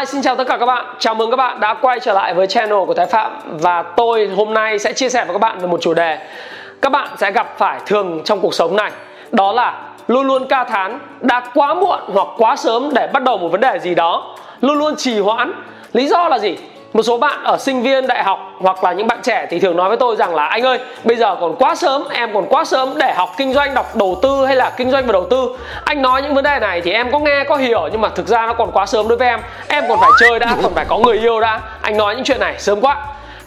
Hi, xin chào tất cả các bạn. Chào mừng các bạn đã quay trở lại với channel của Thái Phạm và tôi hôm nay sẽ chia sẻ với các bạn về một chủ đề các bạn sẽ gặp phải thường trong cuộc sống này. Đó là luôn luôn ca thán đã quá muộn hoặc quá sớm để bắt đầu một vấn đề gì đó, luôn luôn trì hoãn. Lý do là gì? Một số bạn ở sinh viên đại học hoặc là những bạn trẻ thì thường nói với tôi rằng là, anh ơi, bây giờ còn quá sớm, em còn quá sớm để học kinh doanh, đọc đầu tư hay là kinh doanh và đầu tư. Anh nói những vấn đề này thì em có nghe, có hiểu nhưng mà thực ra nó còn quá sớm đối với em. Em còn phải chơi đã, còn phải có người yêu đã. Anh nói những chuyện này sớm quá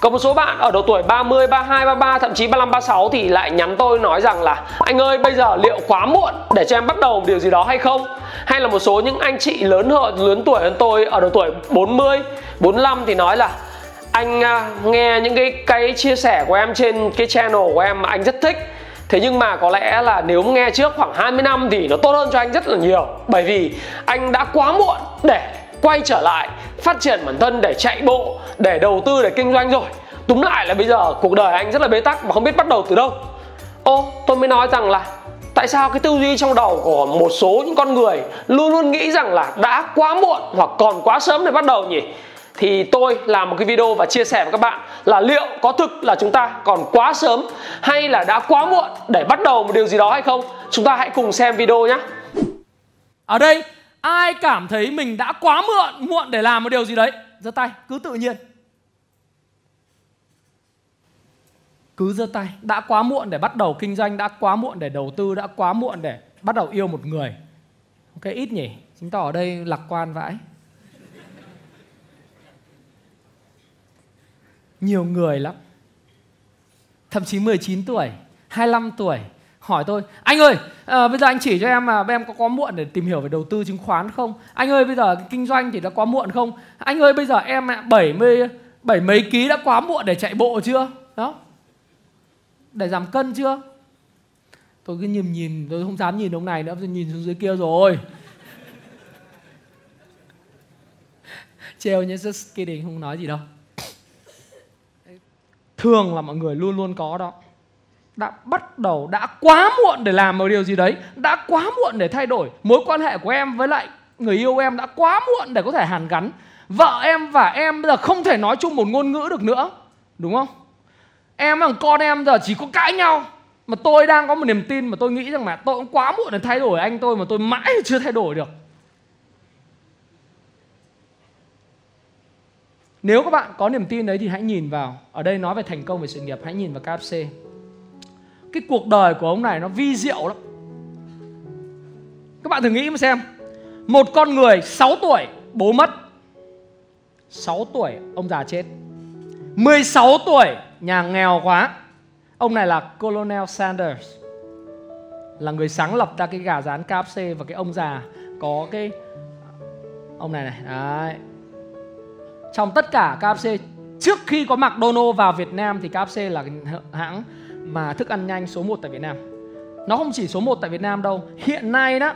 có một số bạn ở độ tuổi 30, 32, 33 thậm chí 35, 36 thì lại nhắn tôi nói rằng là Anh ơi bây giờ liệu quá muộn để cho em bắt đầu một điều gì đó hay không? Hay là một số những anh chị lớn hơn lớn tuổi hơn tôi ở độ tuổi 40, 45 thì nói là anh à, nghe những cái cái chia sẻ của em trên cái channel của em mà anh rất thích Thế nhưng mà có lẽ là nếu nghe trước khoảng 20 năm thì nó tốt hơn cho anh rất là nhiều Bởi vì anh đã quá muộn để quay trở lại, phát triển bản thân để chạy bộ, để đầu tư, để kinh doanh rồi. Túm lại là bây giờ cuộc đời anh rất là bế tắc mà không biết bắt đầu từ đâu. Ô, tôi mới nói rằng là tại sao cái tư duy trong đầu của một số những con người luôn luôn nghĩ rằng là đã quá muộn hoặc còn quá sớm để bắt đầu nhỉ? Thì tôi làm một cái video và chia sẻ với các bạn là liệu có thực là chúng ta còn quá sớm hay là đã quá muộn để bắt đầu một điều gì đó hay không? Chúng ta hãy cùng xem video nhé ở đây ai cảm thấy mình đã quá muộn muộn để làm một điều gì đấy? Giơ tay, cứ tự nhiên. Cứ giơ tay. Đã quá muộn để bắt đầu kinh doanh, đã quá muộn để đầu tư, đã quá muộn để bắt đầu yêu một người. Ok, ít nhỉ? Chứng tỏ ở đây lạc quan vãi. Nhiều người lắm. Thậm chí 19 tuổi 25 tuổi hỏi tôi anh ơi à, bây giờ anh chỉ cho em mà em có có muộn để tìm hiểu về đầu tư chứng khoán không? Anh ơi bây giờ kinh doanh thì đã quá muộn không? Anh ơi bây giờ em à, 70 bảy mấy ký đã quá muộn để chạy bộ chưa? Đó. Để giảm cân chưa? Tôi cứ nhìn nhìn tôi không dám nhìn ông này nữa tôi nhìn xuống dưới kia rồi. Trêu nhé just kidding không nói gì đâu. Thường là mọi người luôn luôn có đó đã bắt đầu, đã quá muộn để làm một điều gì đấy, đã quá muộn để thay đổi. Mối quan hệ của em với lại người yêu em đã quá muộn để có thể hàn gắn. Vợ em và em bây giờ không thể nói chung một ngôn ngữ được nữa, đúng không? Em và con em giờ chỉ có cãi nhau. Mà tôi đang có một niềm tin mà tôi nghĩ rằng là tôi cũng quá muộn để thay đổi anh tôi mà tôi mãi chưa thay đổi được. Nếu các bạn có niềm tin đấy thì hãy nhìn vào. Ở đây nói về thành công về sự nghiệp, hãy nhìn vào KFC cái cuộc đời của ông này nó vi diệu lắm. Các bạn thử nghĩ mà xem. Một con người 6 tuổi, bố mất. 6 tuổi, ông già chết. 16 tuổi, nhà nghèo quá. Ông này là Colonel Sanders. Là người sáng lập ra cái gà rán KFC và cái ông già có cái ông này này, đấy. Trong tất cả KFC trước khi có McDonald vào Việt Nam thì KFC là hãng mà thức ăn nhanh số 1 tại Việt Nam. Nó không chỉ số 1 tại Việt Nam đâu. Hiện nay đó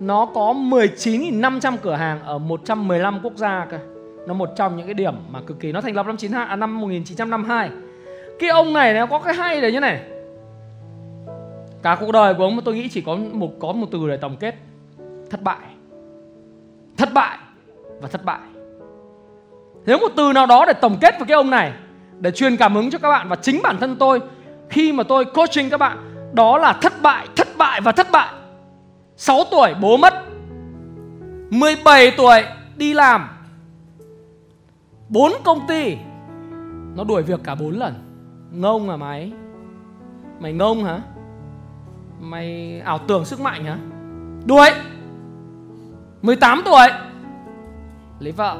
nó có 19.500 cửa hàng ở 115 quốc gia cơ. Nó một trong những cái điểm mà cực kỳ nó thành lập năm 92 à, năm 1952. Cái ông này nó có cái hay là như này. Cả cuộc đời của ông tôi nghĩ chỉ có một có một từ để tổng kết. Thất bại. Thất bại và thất bại. Nếu một từ nào đó để tổng kết với cái ông này để truyền cảm hứng cho các bạn và chính bản thân tôi khi mà tôi coaching các bạn đó là thất bại, thất bại và thất bại. 6 tuổi bố mất. 17 tuổi đi làm. 4 công ty. Nó đuổi việc cả 4 lần. Ngông à mày? Mày ngông hả? Mày ảo tưởng sức mạnh hả? Đuổi. 18 tuổi lấy vợ.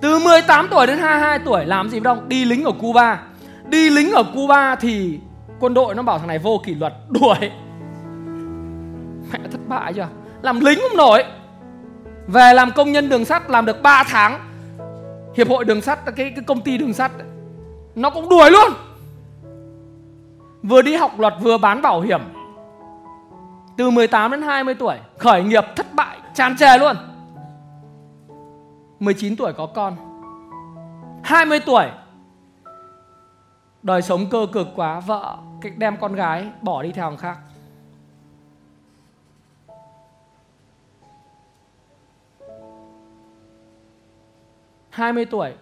Từ 18 tuổi đến 22 tuổi làm gì đâu? Đi lính ở Cuba đi lính ở Cuba thì quân đội nó bảo thằng này vô kỷ luật đuổi mẹ thất bại chưa? Làm lính không nổi. Về làm công nhân đường sắt, làm được 3 tháng. Hiệp hội đường sắt, cái cái công ty đường sắt nó cũng đuổi luôn. Vừa đi học luật, vừa bán bảo hiểm. Từ 18 đến 20 tuổi, khởi nghiệp thất bại tràn trề luôn. 19 tuổi có con. 20 tuổi đời sống cơ cực quá, vợ đem con gái bỏ đi theo thằng khác. Hai mươi tuổi,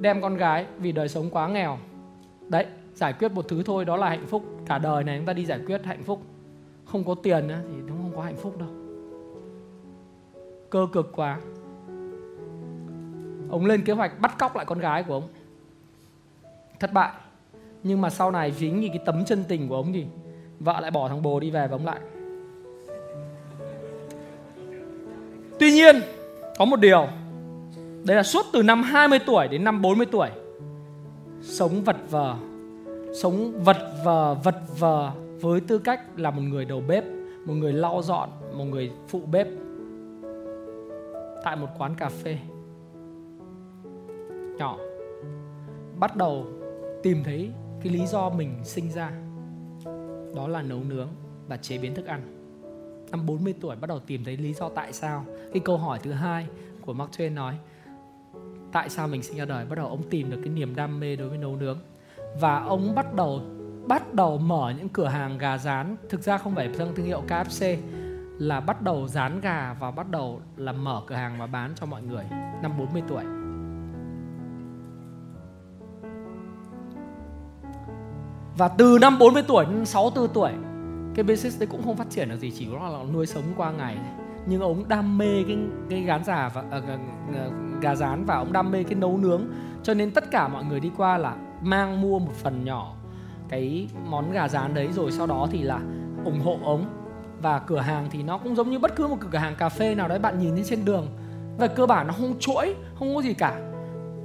đem con gái vì đời sống quá nghèo. Đấy, giải quyết một thứ thôi, đó là hạnh phúc. Cả đời này chúng ta đi giải quyết hạnh phúc. Không có tiền nữa thì đúng không có hạnh phúc đâu. Cơ cực quá. Ông lên kế hoạch bắt cóc lại con gái của ông. Thất bại nhưng mà sau này chính vì cái tấm chân tình của ông thì vợ lại bỏ thằng bồ đi về và ông lại. Tuy nhiên, có một điều. Đấy là suốt từ năm 20 tuổi đến năm 40 tuổi. Sống vật vờ, sống vật vờ vật vờ với tư cách là một người đầu bếp, một người lau dọn, một người phụ bếp tại một quán cà phê. Nhỏ, bắt đầu tìm thấy cái lý do mình sinh ra đó là nấu nướng và chế biến thức ăn. Năm 40 tuổi bắt đầu tìm thấy lý do tại sao. Cái câu hỏi thứ hai của Mark Twain nói, tại sao mình sinh ra đời? Bắt đầu ông tìm được cái niềm đam mê đối với nấu nướng. Và ông bắt đầu bắt đầu mở những cửa hàng gà rán. Thực ra không phải thương hiệu KFC là bắt đầu rán gà và bắt đầu là mở cửa hàng và bán cho mọi người năm 40 tuổi. Và từ năm 40 tuổi đến 64 tuổi Cái business đấy cũng không phát triển được gì Chỉ có là nuôi sống qua ngày Nhưng ông đam mê cái, cái gán giả và à, gà rán Và ông đam mê cái nấu nướng. Cho nên tất cả mọi người đi qua là Mang mua một phần nhỏ Cái món gà rán đấy Rồi sau đó thì là ủng hộ ông. Và cửa hàng thì nó cũng giống như bất cứ một cửa hàng cà phê nào đấy Bạn nhìn thấy trên đường. Về cơ bản nó không chuỗi Không có gì cả.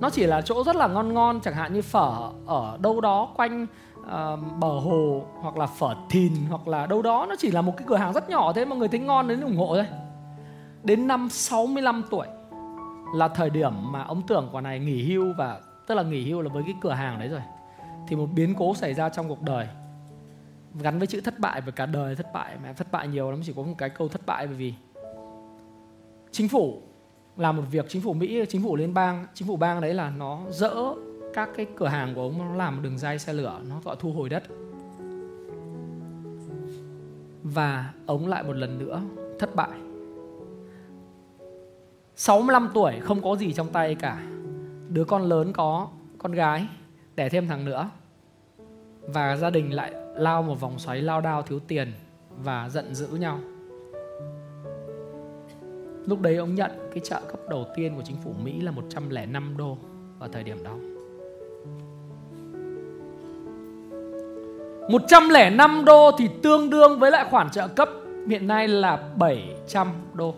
Nó chỉ là chỗ rất là ngon ngon chẳng hạn như phở ở đâu đó quanh uh, bờ hồ hoặc là phở thìn hoặc là đâu đó. Nó chỉ là một cái cửa hàng rất nhỏ thế mà người thấy ngon đến ủng hộ thôi. Đến năm 65 tuổi là thời điểm mà ông tưởng quả này nghỉ hưu và tức là nghỉ hưu là với cái cửa hàng đấy rồi. Thì một biến cố xảy ra trong cuộc đời. Gắn với chữ thất bại và cả đời thất bại mà thất bại nhiều lắm chỉ có một cái câu thất bại bởi vì chính phủ làm một việc chính phủ Mỹ chính phủ liên bang chính phủ bang đấy là nó dỡ các cái cửa hàng của ông nó làm đường dây xe lửa, nó gọi thu hồi đất. Và ông lại một lần nữa, thất bại. 65 tuổi, không có gì trong tay cả. Đứa con lớn có con gái, đẻ thêm thằng nữa. Và gia đình lại lao một vòng xoáy lao đao thiếu tiền và giận dữ nhau. Lúc đấy ông nhận cái trợ cấp đầu tiên của chính phủ Mỹ là 105 đô vào thời điểm đó. 105 đô thì tương đương với lại khoản trợ cấp hiện nay là 700 đô.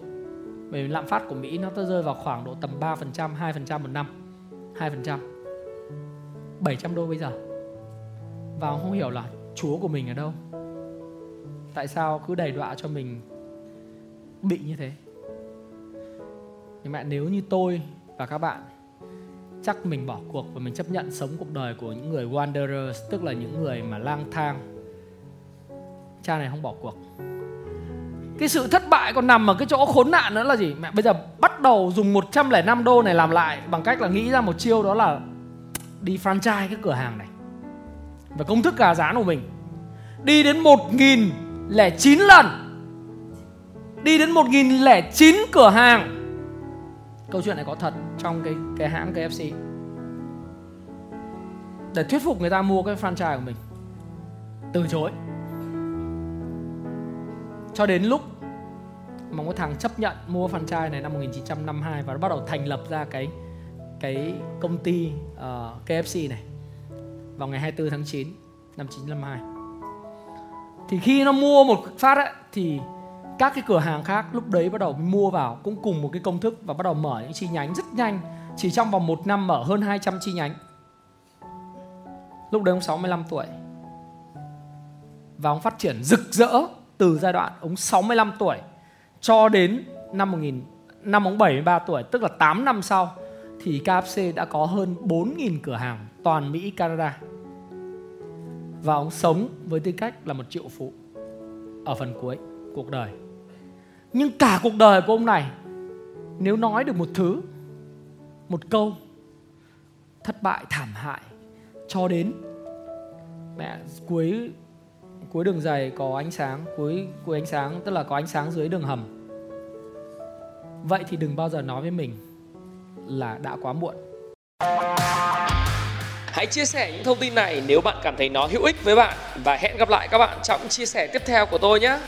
Bởi vì lạm phát của Mỹ nó rơi vào khoảng độ tầm 3%, 2% một năm. 2%. 700 đô bây giờ. Và không hiểu là chúa của mình ở đâu. Tại sao cứ đầy đọa cho mình bị như thế? Nhưng mà nếu như tôi và các bạn chắc mình bỏ cuộc và mình chấp nhận sống cuộc đời của những người wanderers, tức là những người mà lang thang. Cha này không bỏ cuộc. Cái sự thất bại còn nằm ở cái chỗ khốn nạn nữa là gì? Mẹ, bây giờ bắt đầu dùng 105 đô này làm lại, bằng cách là nghĩ ra một chiêu đó là đi franchise cái cửa hàng này và công thức gà rán của mình. Đi đến 1009 lần. Đi đến 1009 cửa hàng câu chuyện này có thật trong cái cái hãng KFC để thuyết phục người ta mua cái franchise của mình. Từ chối. Cho đến lúc mà một thằng chấp nhận mua franchise này năm 1952 và nó bắt đầu thành lập ra cái cái công ty ờ, uh, KFC này vào ngày 24 tháng 9 năm 1952 thì khi nó mua một phát ấy, thì các cái cửa hàng khác lúc đấy bắt đầu mua vào cũng cùng một cái công thức và bắt đầu mở những chi nhánh rất nhanh. Chỉ trong vòng một năm mở hơn 200 chi nhánh. Lúc đấy ông 65 tuổi. Và ông phát triển rực rỡ từ giai đoạn ông 65 tuổi cho đến năm 1000 năm ông 73 tuổi, tức là 8 năm sau, thì KFC đã có hơn 4.000 cửa hàng toàn Mỹ, Canada. Và ông sống với tư cách là một triệu phú ở phần cuối cuộc đời nhưng cả cuộc đời của ông này, nếu nói được một thứ, một câu, thất bại, thảm hại, cho đến mẹ, cuối cuối đường dày có ánh sáng, cuối cuối ánh sáng, tức là có ánh sáng dưới đường hầm. Vậy thì đừng bao giờ nói với mình là đã quá muộn. Hãy chia sẻ những thông tin này nếu bạn cảm thấy nó hữu ích với bạn. Và hẹn gặp lại các bạn trong chia sẻ tiếp theo của tôi nhé.